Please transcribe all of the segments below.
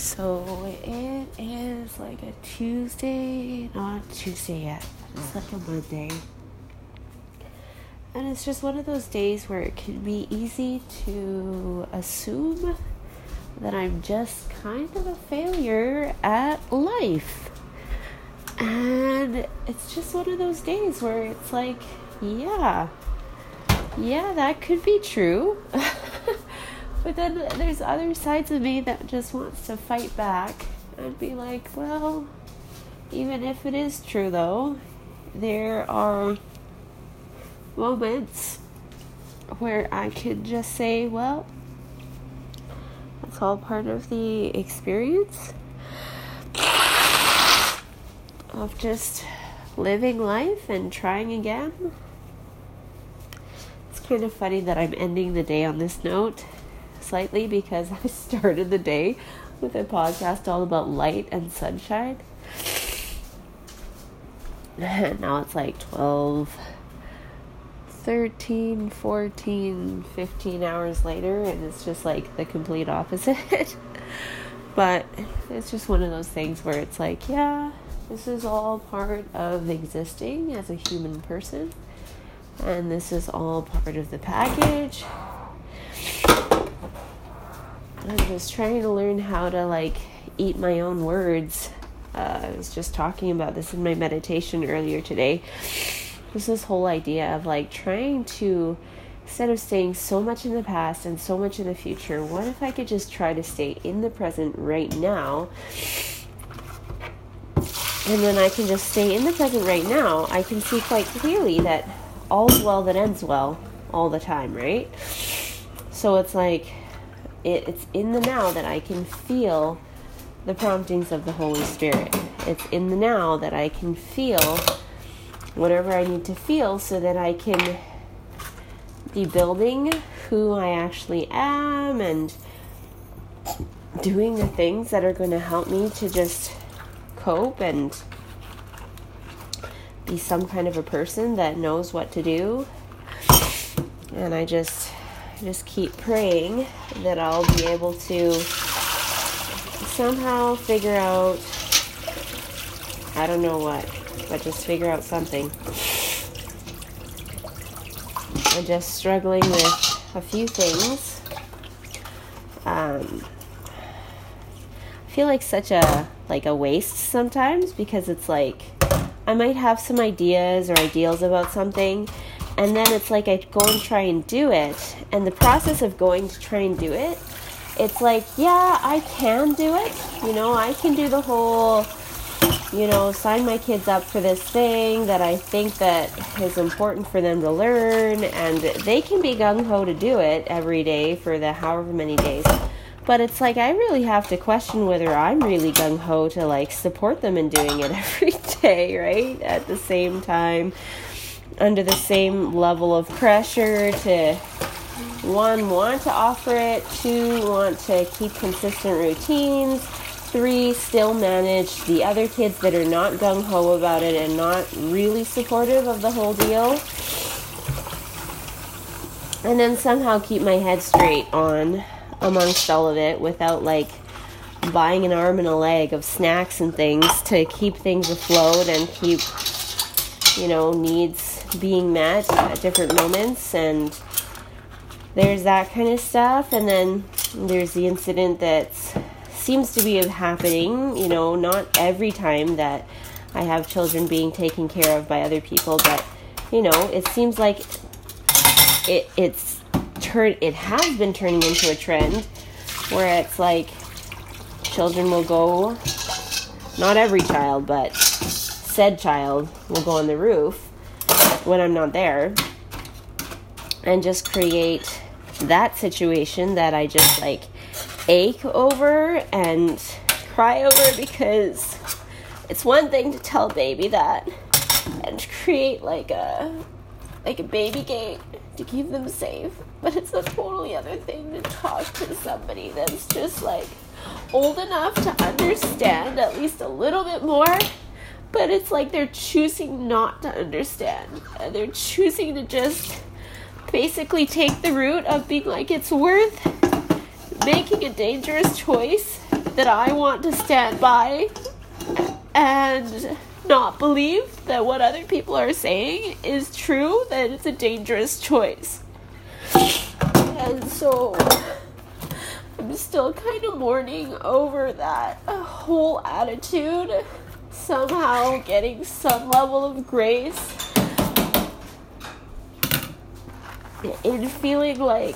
So it is like a Tuesday, not Tuesday yet. It's like a Monday. And it's just one of those days where it can be easy to assume that I'm just kind of a failure at life. And it's just one of those days where it's like, yeah, yeah, that could be true. but then there's other sides of me that just wants to fight back and be like, well, even if it is true though, there are moments where I could just say, well, that's all part of the experience of just living life and trying again. It's kind of funny that I'm ending the day on this note slightly because I started the day with a podcast all about light and sunshine. And now it's like 12, 13, 14, 15 hours later, and it's just like the complete opposite. but it's just one of those things where it's like, yeah, this is all part of existing as a human person, and this is all part of the package. I'm just trying to learn how to like eat my own words. Uh, I was just talking about this in my meditation earlier today. Just this whole idea of like trying to, instead of staying so much in the past and so much in the future, what if I could just try to stay in the present right now? And then I can just stay in the present right now. I can see quite clearly that all's well that ends well all the time, right? So it's like it, it's in the now that I can feel the promptings of the Holy Spirit. It's in the now that I can feel whatever I need to feel so that I can be building who I actually am and doing the things that are going to help me to just cope and be some kind of a person that knows what to do. And I just just keep praying that I'll be able to somehow figure out I don't know what, but just figure out something. I'm just struggling with a few things. Um, I feel like such a like a waste sometimes because it's like I might have some ideas or ideals about something and then it's like I go and try and do it, and the process of going to try and do it, it's like, yeah, I can do it. You know, I can do the whole, you know, sign my kids up for this thing that I think that is important for them to learn, and they can be gung ho to do it every day for the however many days. But it's like I really have to question whether I'm really gung ho to like support them in doing it every day, right? At the same time under the same level of pressure to one want to offer it two want to keep consistent routines three still manage the other kids that are not gung-ho about it and not really supportive of the whole deal. And then somehow keep my head straight on amongst all of it without like buying an arm and a leg of snacks and things to keep things afloat and keep you know needs being met at different moments and there's that kind of stuff. And then there's the incident that seems to be happening you know not every time that i have children being taken care of by other people but you know it seems like it it's turn it has been turning into a trend where it's like children will go not every child but said child will go on the roof when I'm not there and just create that situation that I just like ache over and cry over because it's one thing to tell baby that and create like a like a baby gate to keep them safe but it's a totally other thing to talk to somebody that's just like old enough to understand at least a little bit more but it's like they're choosing not to understand. And they're choosing to just basically take the route of being like it's worth making a dangerous choice that I want to stand by and not believe that what other people are saying is true, that it's a dangerous choice. And so I'm still kind of mourning over that whole attitude, somehow getting some level of grace in feeling like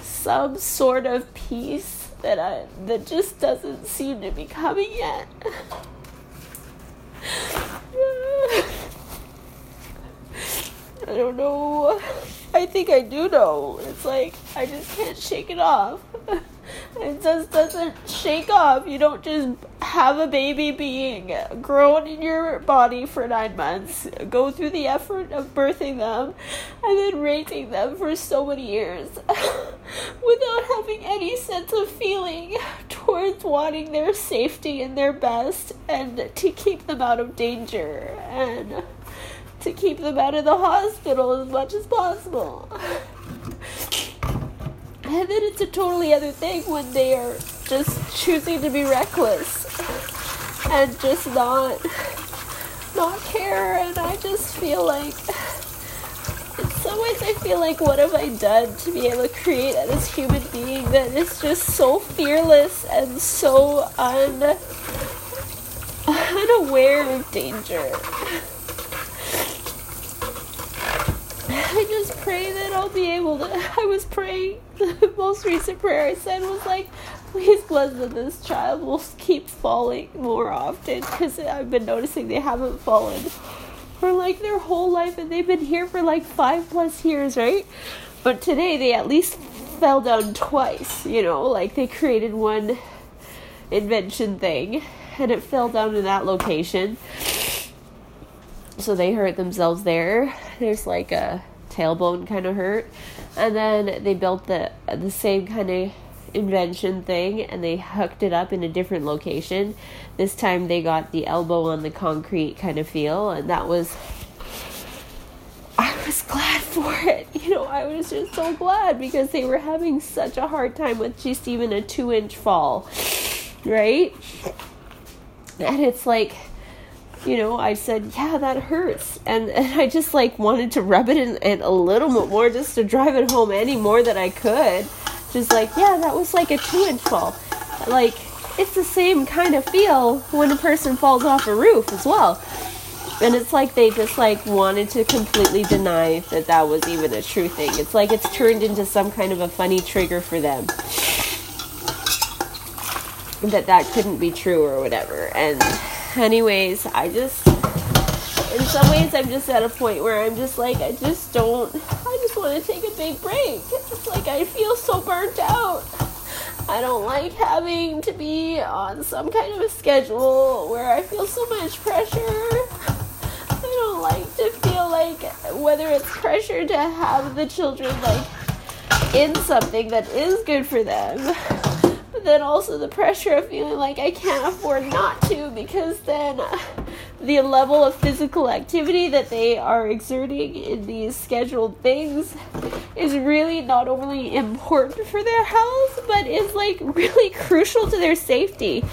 some sort of peace that I that just doesn't seem to be coming yet. I don't know. I think I do know. It's like I just can't shake it off. It just doesn't shake off. You don't just have a baby being grown in your body for nine months, go through the effort of birthing them, and then raising them for so many years without having any sense of feeling towards wanting their safety and their best and to keep them out of danger and to keep them out of the hospital as much as possible. And then it's a totally other thing when they are just choosing to be reckless and just not not care and I just feel like in some ways I feel like what have I done to be able to create this human being that is just so fearless and so un unaware of danger. I just pray that I'll be able to. I was praying. The most recent prayer I said was like, please bless that this child will keep falling more often because I've been noticing they haven't fallen for like their whole life and they've been here for like five plus years, right? But today they at least fell down twice, you know, like they created one invention thing and it fell down in that location. So they hurt themselves there. There's like a tailbone kind of hurt. And then they built the the same kind of invention thing and they hooked it up in a different location. This time they got the elbow on the concrete kind of feel and that was I was glad for it. You know, I was just so glad because they were having such a hard time with just even a two inch fall. Right? And it's like you know, I said, yeah, that hurts. And, and I just like wanted to rub it in, in a little bit more just to drive it home any more that I could. Just like, yeah, that was like a two inch fall. Like, it's the same kind of feel when a person falls off a roof as well. And it's like they just like wanted to completely deny that that was even a true thing. It's like it's turned into some kind of a funny trigger for them. That that couldn't be true or whatever. And anyways, I just, in some ways, I'm just at a point where I'm just like, I just don't, I just want to take a big break. It's just like I feel so burnt out. I don't like having to be on some kind of a schedule where I feel so much pressure. I don't like to feel like whether it's pressure to have the children like in something that is good for them then also the pressure of feeling like I can't afford not to because then the level of physical activity that they are exerting in these scheduled things is really not only important for their health, but is like really crucial to their safety.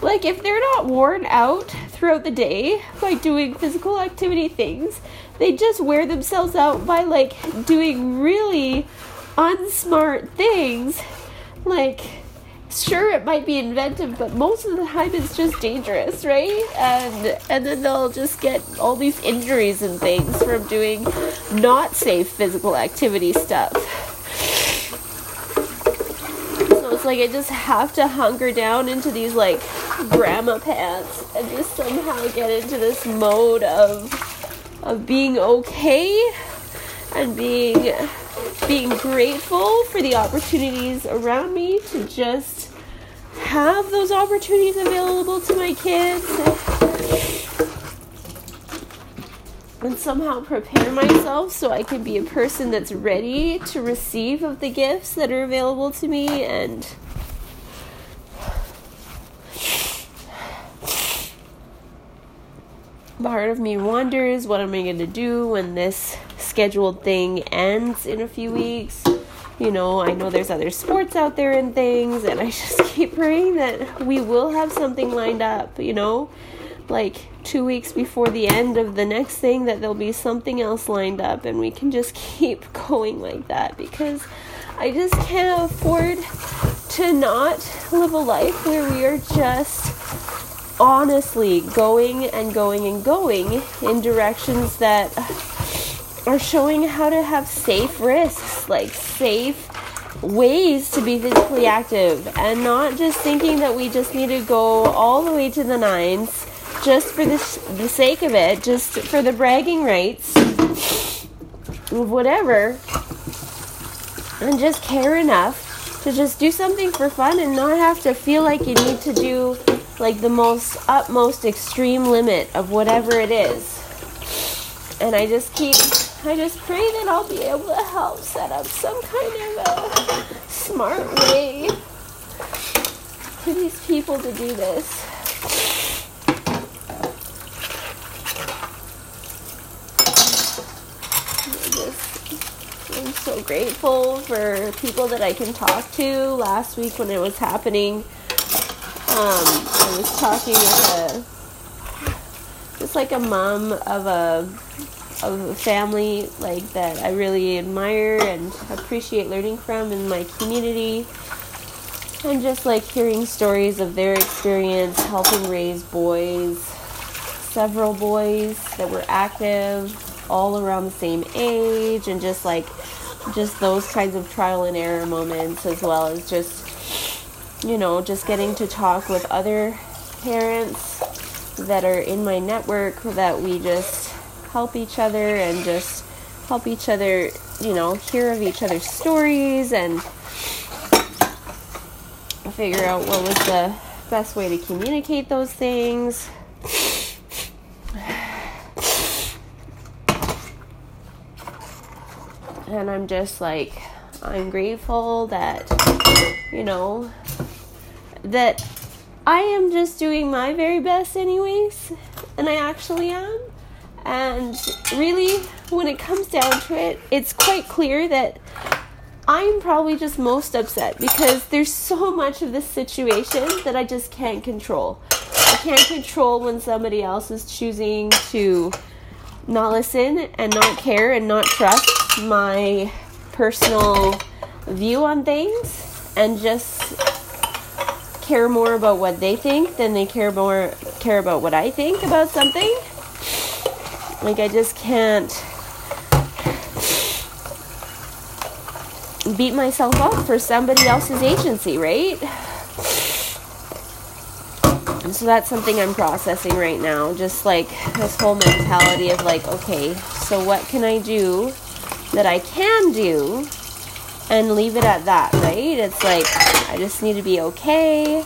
Like, if they're not worn out throughout the day by doing physical activity things, they just wear themselves out by like doing really unsmart things like sure it might be inventive but most of the time it's just dangerous right? And and then they'll just get all these injuries and things from doing not safe physical activity stuff. So it's like i just have to hunker down into these like grandma pants and just somehow get into this mode of of being okay and being being grateful for the opportunities around me to just have those opportunities available to my kids and somehow prepare myself so I can be a person that's ready to receive of the gifts that are available to me and part of me wonders what am I going to do when this scheduled thing ends in a few weeks. You know, I know there's other sports out there and things, and I just keep praying that we will have something lined up, you know, like two weeks before the end of the next thing, that there'll be something else lined up, and we can just keep going like that because I just can't afford to not live a life where we are just honestly going and going and going in directions that are showing how to have safe risks, like safe ways to be physically active, and not just thinking that we just need to go all the way to the nines just for the, the sake of it, just for the bragging rights whatever, and just care enough to just do something for fun and not have to feel like you need to do like the most utmost extreme limit of whatever it is. And I just keep I just pray that I'll be able to help set up some kind of a smart way for these people to do this. I'm so grateful for people that I can talk to. Last week when it was happening, um, I was talking with a just like a mom of a of a family like that I really admire and appreciate learning from in my community. And just like hearing stories of their experience helping raise boys, several boys that were active, all around the same age, and just like just those kinds of trial and error moments, as well as just, you know, just getting to talk with other parents that are in my network that we just help each other and just help each other, you know, hear of each other's stories and figure out what was the best way to communicate those things. And I'm just like, I'm grateful that, you know, that I am just doing my very best, anyways. And I actually am. And really, when it comes down to it, it's quite clear that I'm probably just most upset because there's so much of this situation that I just can't control. I can't control when somebody else is choosing to not listen and not care and not trust my personal view on things and just care more about what they think than they care more care about what I think about something. Like, I just can't beat myself up for somebody else's agency, right? And so that's something I'm processing right now. Just like this whole mentality of, like, okay, so what can I do that I can do and leave it at that, right? It's like I just need to be okay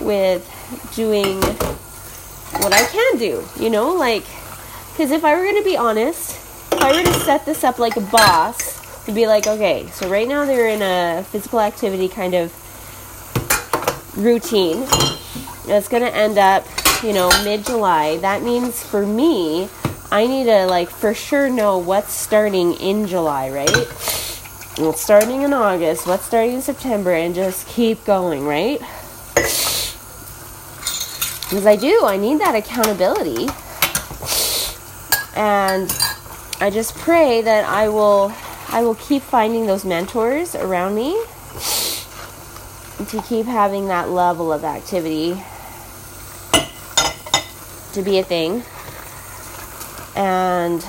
with doing what I can do, you know? Like, because if I were going to be honest, if I were to set this up like a boss, to be like, okay, so right now they're in a physical activity kind of routine. That's going to end up, you know, mid July. That means for me, I need to like for sure know what's starting in July, right? What's starting in August, what's starting in September, and just keep going, right? Because I do, I need that accountability and I just pray that I will I will keep finding those mentors around me to keep having that level of activity to be a thing. And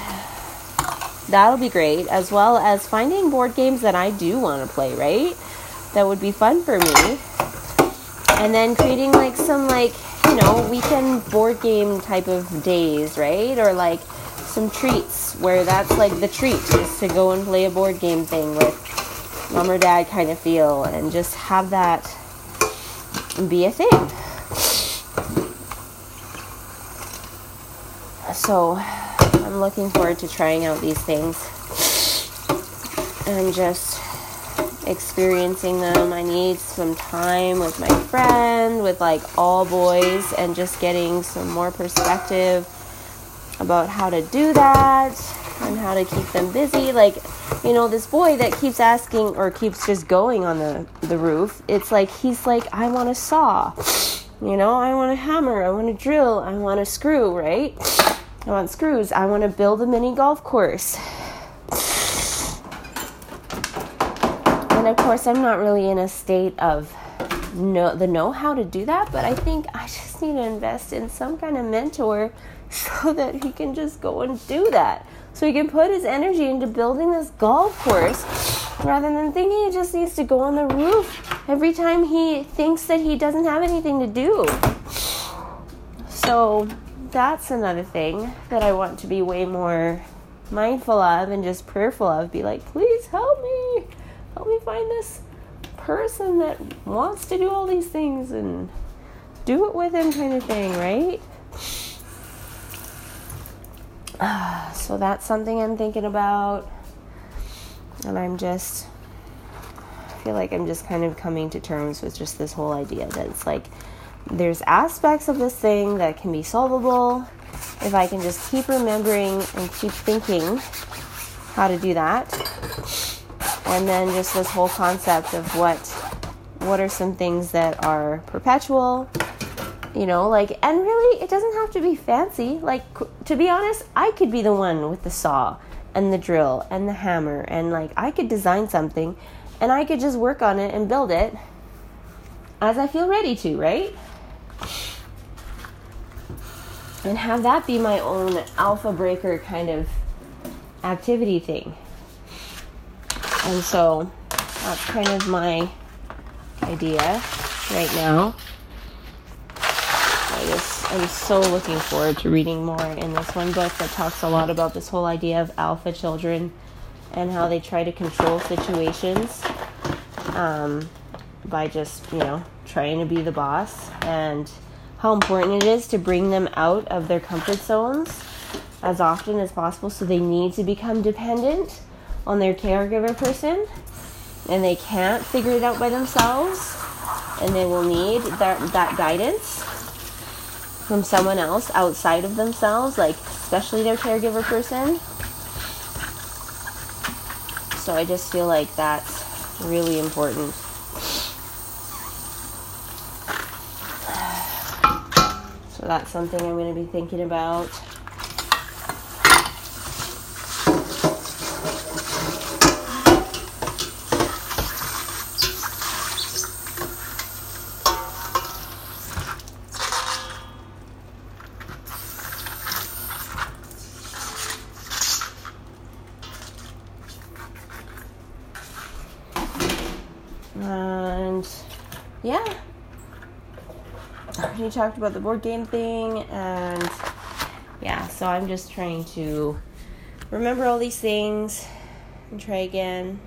that'll be great, as well as finding board games that I do want to play, right? That would be fun for me. And then creating like some like, you know, weekend board game type of days, right? Or like some treats where that's like the treat is to go and play a board game thing with mom or dad kind of feel and just have that be a thing. So I'm looking forward to trying out these things and just experiencing them. I need some time with my friend, with like all boys, and just getting some more perspective about how to do that and how to keep them busy. Like, you know, this boy that keeps asking or keeps just going on the, the roof, it's like he's like, I want a saw. You know, I want a hammer, I want a drill, I want a screw, right? I want screws. I want to build a mini golf course. And of course, I'm not really in a state of know the know how to do that, but I think I just need to invest in some kind of mentor so that he can just go and do that. So he can put his energy into building this golf course rather than thinking he just needs to go on the roof every time he thinks that he doesn't have anything to do. So that's another thing that I want to be way more mindful of and just prayerful of. Be like, please help me. Help me find this person that wants to do all these things and do it with him, kind of thing, right? so that's something I'm thinking about. And I'm just, I feel like I'm just kind of coming to terms with just this whole idea that it's like there's aspects of this thing that can be solvable if I can just keep remembering and keep thinking how to do that. And then just this whole concept of what what are some things that are perpetual you know like and really it doesn't have to be fancy. Like to be honest i could be the one with the saw and the drill and the hammer and like i could design something and i could just work on it and build it as i feel ready to right? And have that be my own alpha breaker kind of activity thing. And so that's kind of my idea right now I'm so looking forward to reading more in this one book that talks a lot about this whole idea of alpha children and how they try to control situations um, by just you know trying to be the boss and how important it is to bring them out of their comfort zones as often as possible so they need to become dependent on their caregiver person and they can't figure it out by themselves and they will need that, that guidance from someone else outside of themselves, like especially their caregiver person. So I just feel like that's really important. So that's something I'm going to be thinking about. And yeah, we talked about the board game thing, and yeah, so I'm just trying to remember all these things and try again.